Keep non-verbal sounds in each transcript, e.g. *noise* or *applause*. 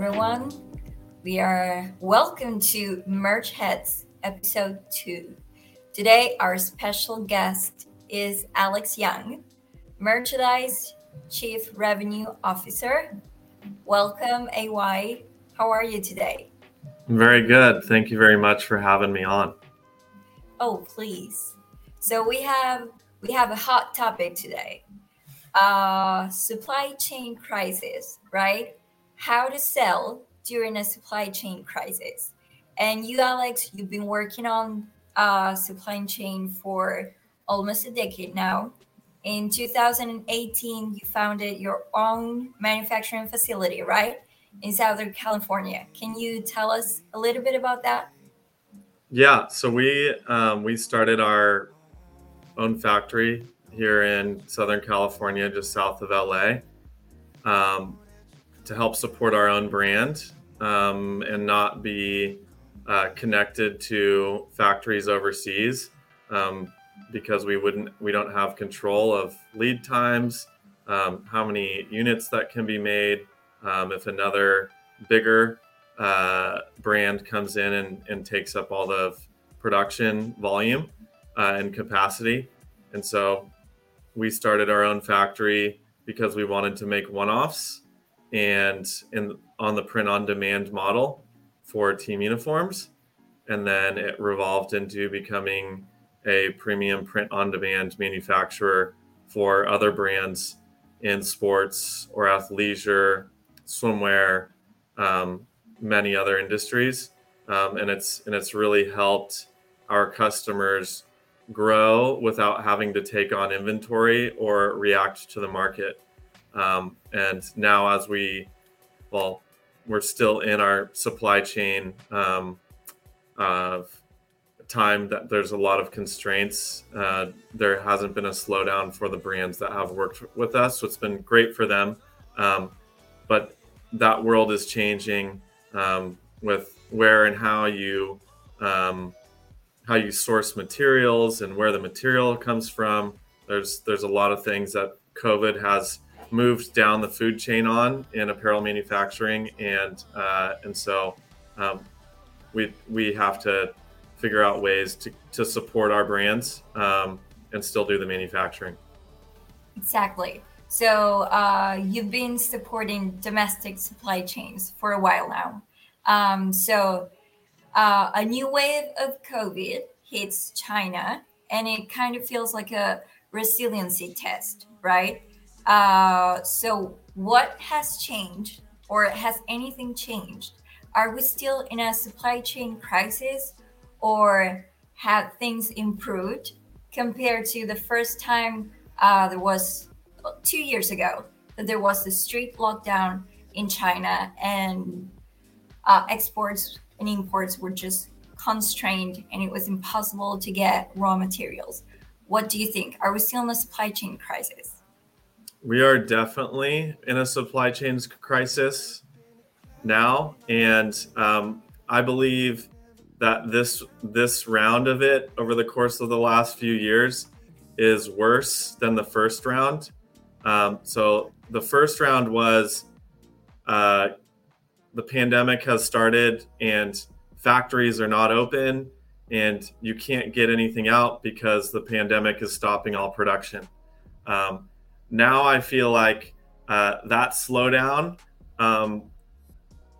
everyone. We are welcome to Merch Heads episode 2. Today, our special guest is Alex Young, Merchandise Chief Revenue Officer. Welcome, AY. How are you today? Very good. Thank you very much for having me on. Oh, please. So we have we have a hot topic today. Uh, supply chain crisis, right? How to sell during a supply chain crisis. And you, Alex, you've been working on uh, supply chain for almost a decade now. In 2018, you founded your own manufacturing facility, right? In Southern California. Can you tell us a little bit about that? Yeah, so we um, we started our own factory here in Southern California, just south of LA, um, to help support our own brand um, and not be uh, connected to factories overseas um, because we wouldn't we don't have control of lead times, um, how many units that can be made. Um, if another bigger uh, brand comes in and, and takes up all the production volume uh, and capacity, and so we started our own factory because we wanted to make one-offs and in on the print on demand model for team uniforms and then it revolved into becoming a premium print on demand manufacturer for other brands in sports or athleisure swimwear um, many other industries um, and it's and it's really helped our customers grow without having to take on inventory or react to the market. Um, and now, as we, well, we're still in our supply chain um, of time that there's a lot of constraints. Uh, there hasn't been a slowdown for the brands that have worked with us, so it's been great for them. Um, but that world is changing um, with where and how you um, how you source materials and where the material comes from. There's there's a lot of things that COVID has moved down the food chain on in apparel manufacturing, and uh, and so um, we we have to figure out ways to, to support our brands um, and still do the manufacturing. Exactly. So uh, you've been supporting domestic supply chains for a while now. Um, so uh, a new wave of COVID hits China, and it kind of feels like a resiliency test, right? Uh, so, what has changed, or has anything changed? Are we still in a supply chain crisis, or have things improved compared to the first time uh, there was two years ago that there was the strict lockdown in China and uh, exports and imports were just constrained and it was impossible to get raw materials. What do you think? Are we still in a supply chain crisis? We are definitely in a supply chain crisis now, and um, I believe that this this round of it over the course of the last few years is worse than the first round. Um, so the first round was uh, the pandemic has started and factories are not open and you can't get anything out because the pandemic is stopping all production. Um, now I feel like uh, that slowdown um,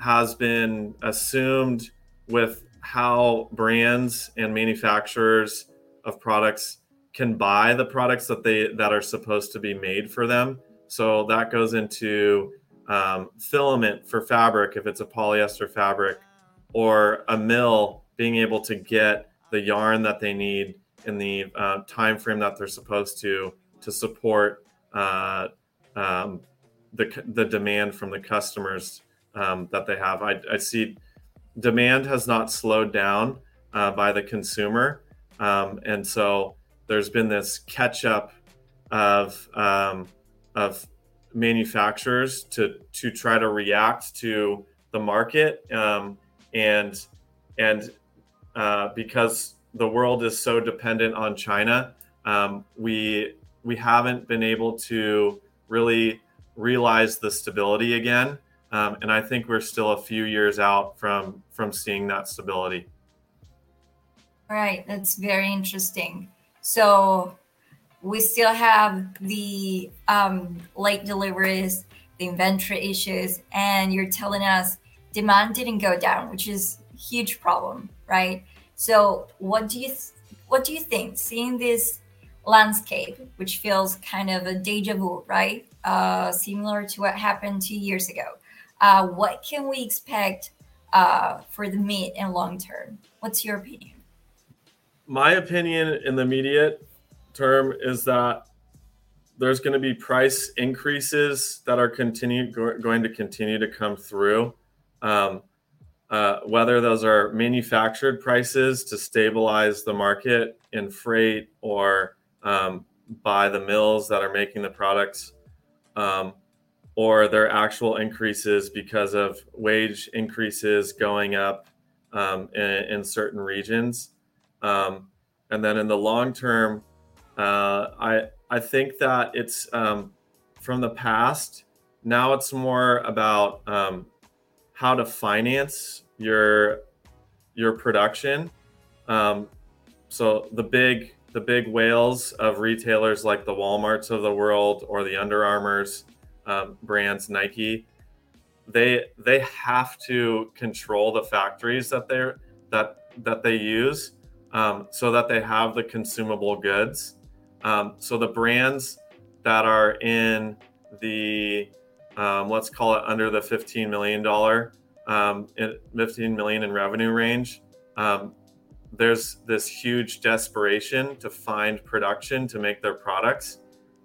has been assumed with how brands and manufacturers of products can buy the products that they that are supposed to be made for them. So that goes into um, filament for fabric if it's a polyester fabric, or a mill being able to get the yarn that they need in the uh, time frame that they're supposed to to support uh, um, the the demand from the customers um, that they have. I, I, see demand has not slowed down uh, by the consumer, um, and so there's been this catch up of um, of manufacturers to to try to react to the market um, and and uh, because the world is so dependent on China, um, we we haven't been able to really realize the stability again um, and I think we're still a few years out from from seeing that stability. Right, that's very interesting. So we still have the um, late deliveries, the inventory issues, and you're telling us demand didn't go down, which is a huge problem, right? So what do you th- what do you think? Seeing this landscape, which feels kind of a deja vu, right? Uh, similar to what happened two years ago. Uh, what can we expect uh, for the mid and long term? What's your opinion? My opinion in the immediate term is that there's going to be price increases that are continue going to continue to come through. Um, uh, whether those are manufactured prices to stabilize the market in freight or um, by the mills that are making the products, um, or their actual increases because of wage increases going up um, in, in, certain regions. Um, and then in the long term, uh, I I think that it's um, from the past. Now it's more about um, how to finance your your production. Um, so the big the big whales of retailers like the WalMarts of the world or the Under Armours um, brands, Nike, they they have to control the factories that they're that that they use um, so that they have the consumable goods. Um, so the brands that are in the um, let's call it under the 15 million dollar um, 15 million in revenue range um, there's this huge desperation to find production to make their products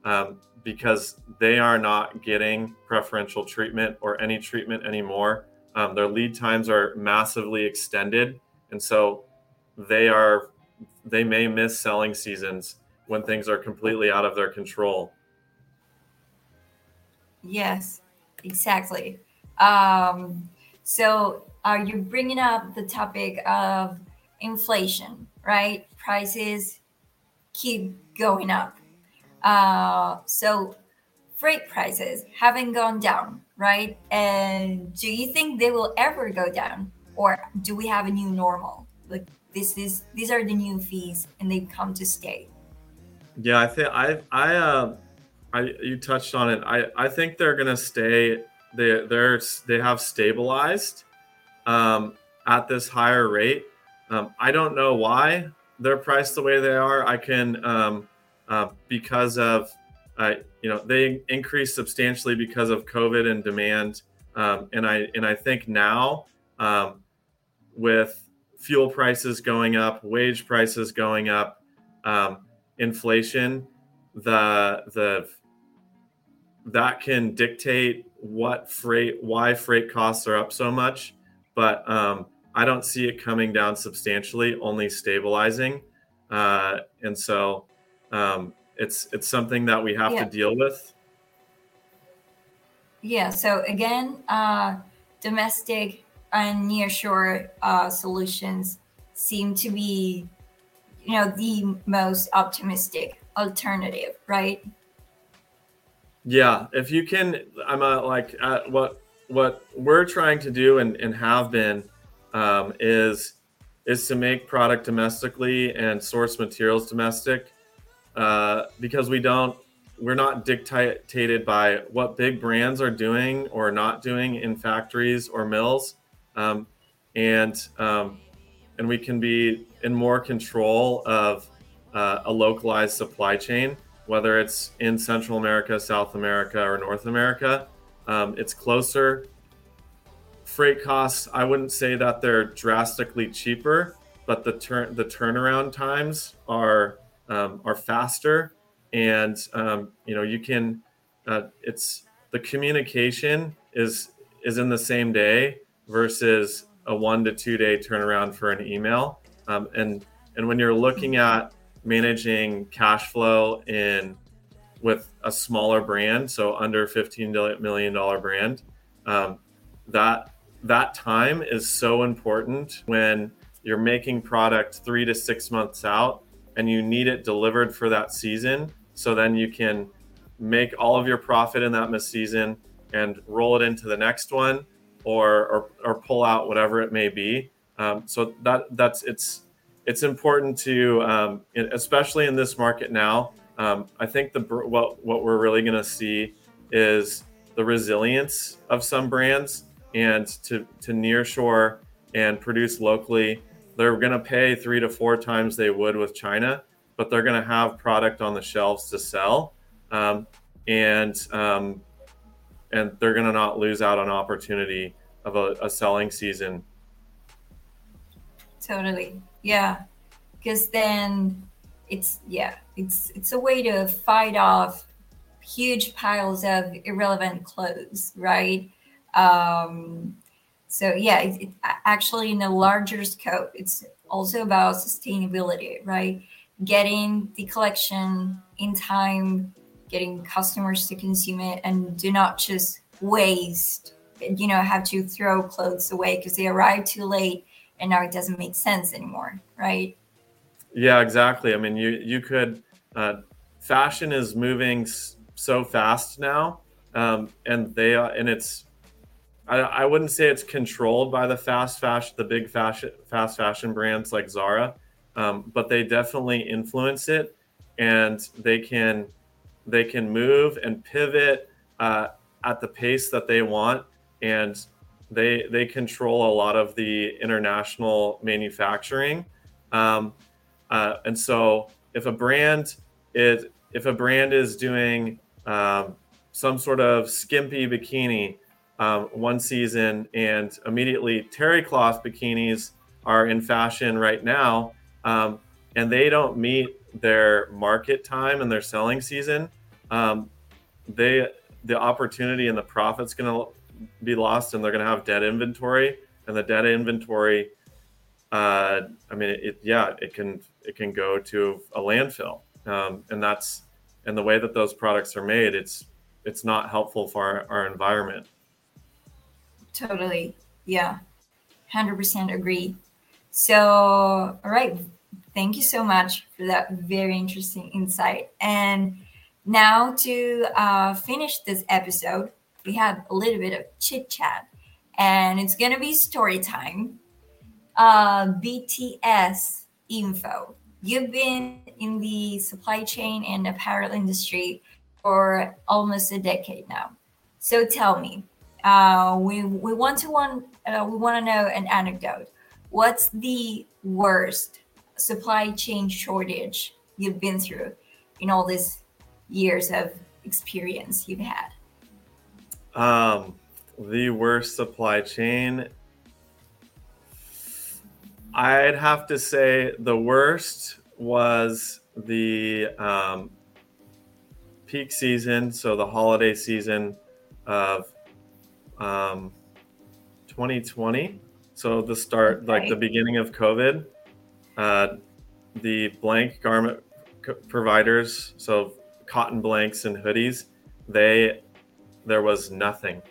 um, because they are not getting preferential treatment or any treatment anymore. Um, their lead times are massively extended, and so they are they may miss selling seasons when things are completely out of their control. Yes, exactly. Um, so, are you bringing up the topic of inflation? Right, prices keep going up. Uh, so freight prices haven't gone down, right? And do you think they will ever go down, or do we have a new normal? Like this is these are the new fees, and they've come to stay. Yeah, I think I I uh, I you touched on it. I I think they're gonna stay. They they're they have stabilized um, at this higher rate. Um, I don't know why they're priced the way they are. I can um, uh, because of uh, you know they increased substantially because of COVID and demand, um, and I and I think now um, with fuel prices going up, wage prices going up, um, inflation, the the that can dictate what freight why freight costs are up so much, but um, I don't see it coming down substantially, only stabilizing, uh, and so um, it's it's something that we have yeah. to deal with. Yeah. So again, uh, domestic and nearshore uh, solutions seem to be, you know, the most optimistic alternative, right? Yeah. If you can, I'm a, like uh, what what we're trying to do and, and have been um, is is to make product domestically and source materials domestic uh, because we don't we're not dictated by what big brands are doing or not doing in factories or mills. Um, and um, and we can be in more control of uh, a localized supply chain whether it's in central america south america or north america. Um, it's closer freight costs i wouldn't say that they're drastically cheaper but the turn the turnaround times are um, are faster, and um, you know you can. Uh, it's the communication is is in the same day versus a one to two day turnaround for an email. Um, and and when you're looking at managing cash flow in with a smaller brand, so under 15 million dollar brand, um, that that time is so important when you're making product three to six months out and you need it delivered for that season. So then you can make all of your profit in that season and roll it into the next one or or, or pull out whatever it may be. Um, so that that's it's it's important to um, especially in this market now. Um, I think the what what we're really going to see is the resilience of some brands and to to nearshore and produce locally. They're going to pay three to four times they would with China, but they're going to have product on the shelves to sell, um, and um, and they're going to not lose out on opportunity of a, a selling season. Totally, yeah, because then it's yeah, it's it's a way to fight off huge piles of irrelevant clothes, right? Um, so yeah, it, it, actually in a larger scope, it's also about sustainability, right? Getting the collection in time, getting customers to consume it, and do not just waste. You know, have to throw clothes away because they arrive too late, and now it doesn't make sense anymore, right? Yeah, exactly. I mean, you you could. Uh, fashion is moving so fast now, um, and they uh, and it's I, I wouldn't say it's controlled by the fast fashion, the big fashion, fast fashion brands like Zara, um, but they definitely influence it, and they can they can move and pivot uh, at the pace that they want, and they they control a lot of the international manufacturing, um, uh, and so if a brand is if a brand is doing um, some sort of skimpy bikini um, one season, and immediately terry cloth bikinis are in fashion right now, um, and they don't meet their market time and their selling season. Um, they the opportunity and the profit's going to be lost, and they're going to have dead inventory, and the dead inventory. Uh, I mean, it, yeah, it can it can go to a landfill, um, and that's and the way that those products are made, it's it's not helpful for our, our environment. Totally. Yeah. 100% agree. So, all right. Thank you so much for that very interesting insight. And now to uh, finish this episode, we have a little bit of chit chat, and it's going to be story time. Uh, BTS info. You've been in the supply chain and apparel industry for almost a decade now. So tell me, uh, we we want to want uh, we want to know an anecdote. What's the worst supply chain shortage you've been through in all these years of experience you've had? Um, the worst supply chain. I'd have to say the worst was the um, peak season, so the holiday season of um, 2020. So the start, okay. like the beginning of COVID, uh, the blank garment providers, so cotton blanks and hoodies, they there was nothing.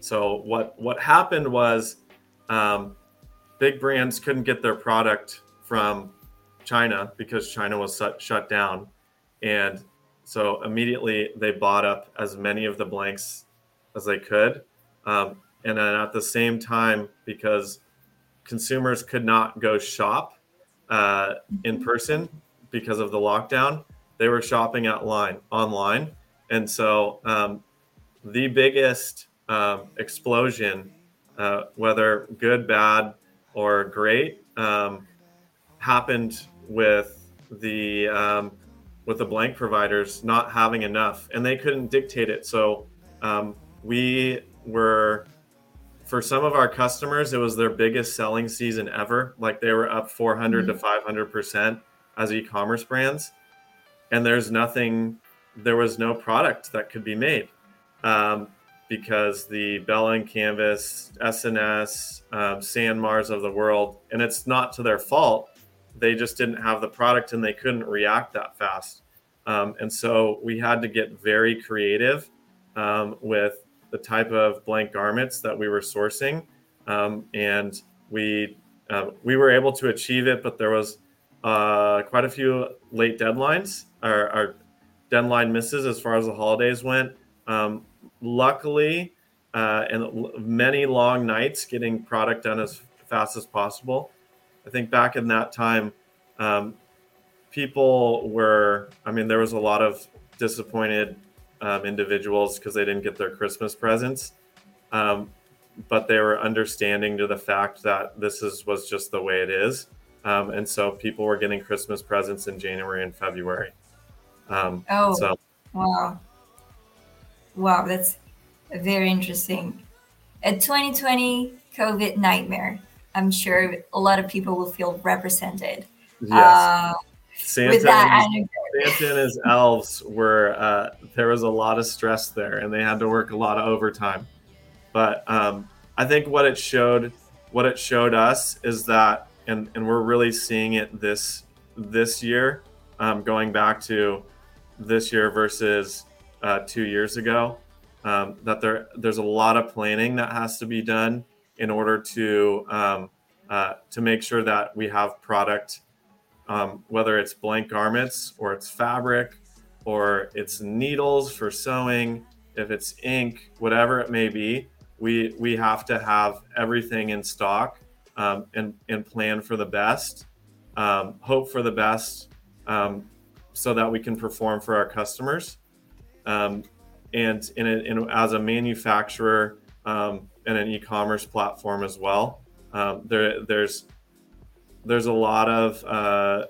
So what what happened was, um, big brands couldn't get their product from China because China was shut down, and so immediately they bought up as many of the blanks as they could um, and then at the same time, because consumers could not go shop uh, in person because of the lockdown, they were shopping at line online. And so um, the biggest um, explosion, uh, whether good, bad, or great, um, happened with the um, with the blank providers not having enough, and they couldn't dictate it. So um, we were for some of our customers it was their biggest selling season ever like they were up 400 mm-hmm. to 500 percent as e-commerce brands and there's nothing there was no product that could be made um, because the Bella and Canvas, S&S, um, SanMars of the world, and it's not to their fault. They just didn't have the product and they couldn't react that fast. Um, and so we had to get very creative um, with the type of blank garments that we were sourcing, um, and we uh, we were able to achieve it. But there was uh, quite a few late deadlines or, or, deadline misses as far as the holidays went. Um, luckily, uh, and many long nights getting product done as fast as possible. I think back in that time, um, people were, I mean, there was a lot of disappointed um, individuals because they didn't get their Christmas presents. Um, but they were understanding to the fact that this is was just the way it is. Um, and so people were getting Christmas presents in January and February. Um, oh, so. wow. Wow, that's very interesting. A 2020 COVID nightmare. I'm sure a lot of people will feel represented. Yes. Uh, Santa, with that and, Santa and his elves were, uh, there was a lot of stress there and they had to work a lot of overtime. But um, I think what it showed, what it showed us is that, and, and we're really seeing it this this year, um, going back to this year versus uh, two years ago, um, that there there's a lot of planning that has to be done in order to um, uh, to make sure that we have product, um, whether it's blank garments or it's fabric or it's needles for sewing, if it's ink, whatever it may be, we we have to have everything in stock um, and and plan for the best, um, hope for the best, um, so that we can perform for our customers. Um, and in, a, in as a manufacturer um, and an e-commerce platform as well, there there's there's a lot of uh,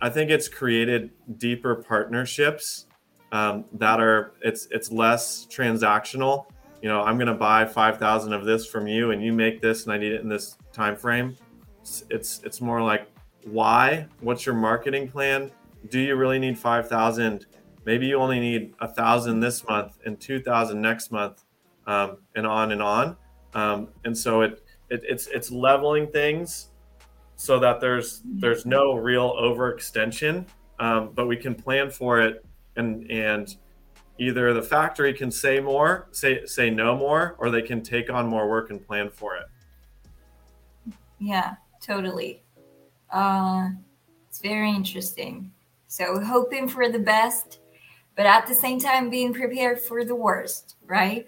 I think it's created deeper partnerships that are it's it's less transactional you know, I'm going to buy 5,000 of this from you and you make this and I need it in this time frame. It's, it's, it's more like why? What's your marketing plan? Do you really need 5,000? Maybe you only need a thousand this month and 2,000 next month, um, and on and on. Um, and so it, it, it's it's leveling things so that there's there's no real overextension, um, but we can plan for it and and either the factory can say more, say say no more, or they can take on more work and plan for it. Yeah, totally. Uh, it's very interesting. So hoping for the best, but at the same time being prepared for the worst, right?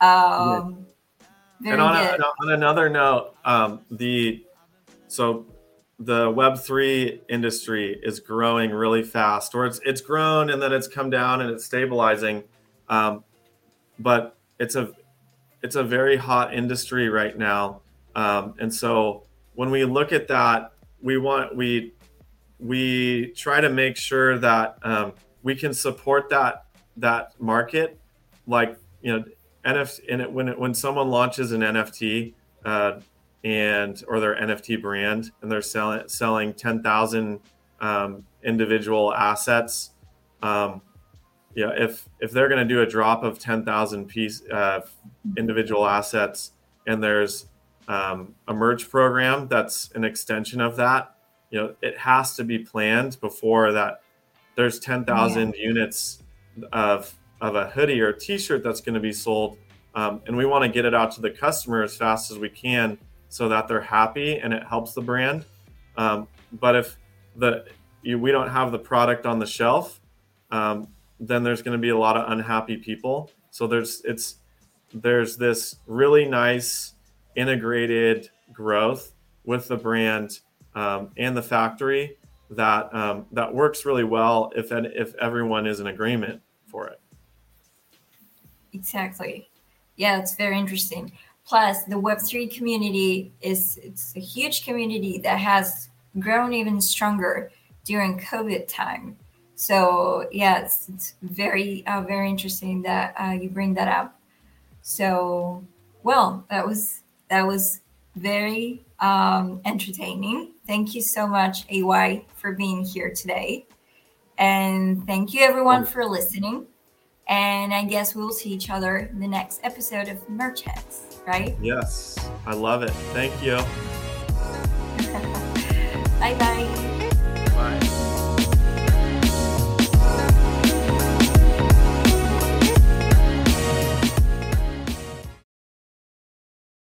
Um, yeah. and on, a, on, another note, um, the so the Web3 industry is growing really fast, or it's it's grown and then it's come down and it's stabilizing. Um, but it's a it's a very hot industry right now, um, and so when we look at that, we want we we try to make sure that um, we can support that that market, like you know, NFT. And it, when it, when someone launches an NFT. Uh, and or their NFT brand, and they're selling selling ten thousand um, individual assets. Um, yeah, if if they're going to do a drop of ten thousand piece uh, individual assets, and there's um, a merch program that's an extension of that, you know, it has to be planned before that. There's ten thousand yeah. units of of a hoodie or a T-shirt that's going to be sold, um, and we want to get it out to the customer as fast as we can so that they're happy and it helps the brand. Um, but if the you, we don't have the product on the shelf, um, then there's going to be a lot of unhappy people. So there's it's there's this really nice integrated growth with the brand um, and the factory that um, that works really well if if everyone is in agreement for it. Exactly. Yeah, it's very interesting. Plus, the Web3 community is it's a huge community that has grown even stronger during COVID time. So yes, it's very uh, very interesting that uh, you bring that up. So well, that was that was very um, entertaining. Thank you so much, AY, for being here today, and thank you everyone for listening. And I guess we'll see each other in the next episode of Merch Heads right? Yes, I love it. Thank you. *laughs* bye bye. Bye.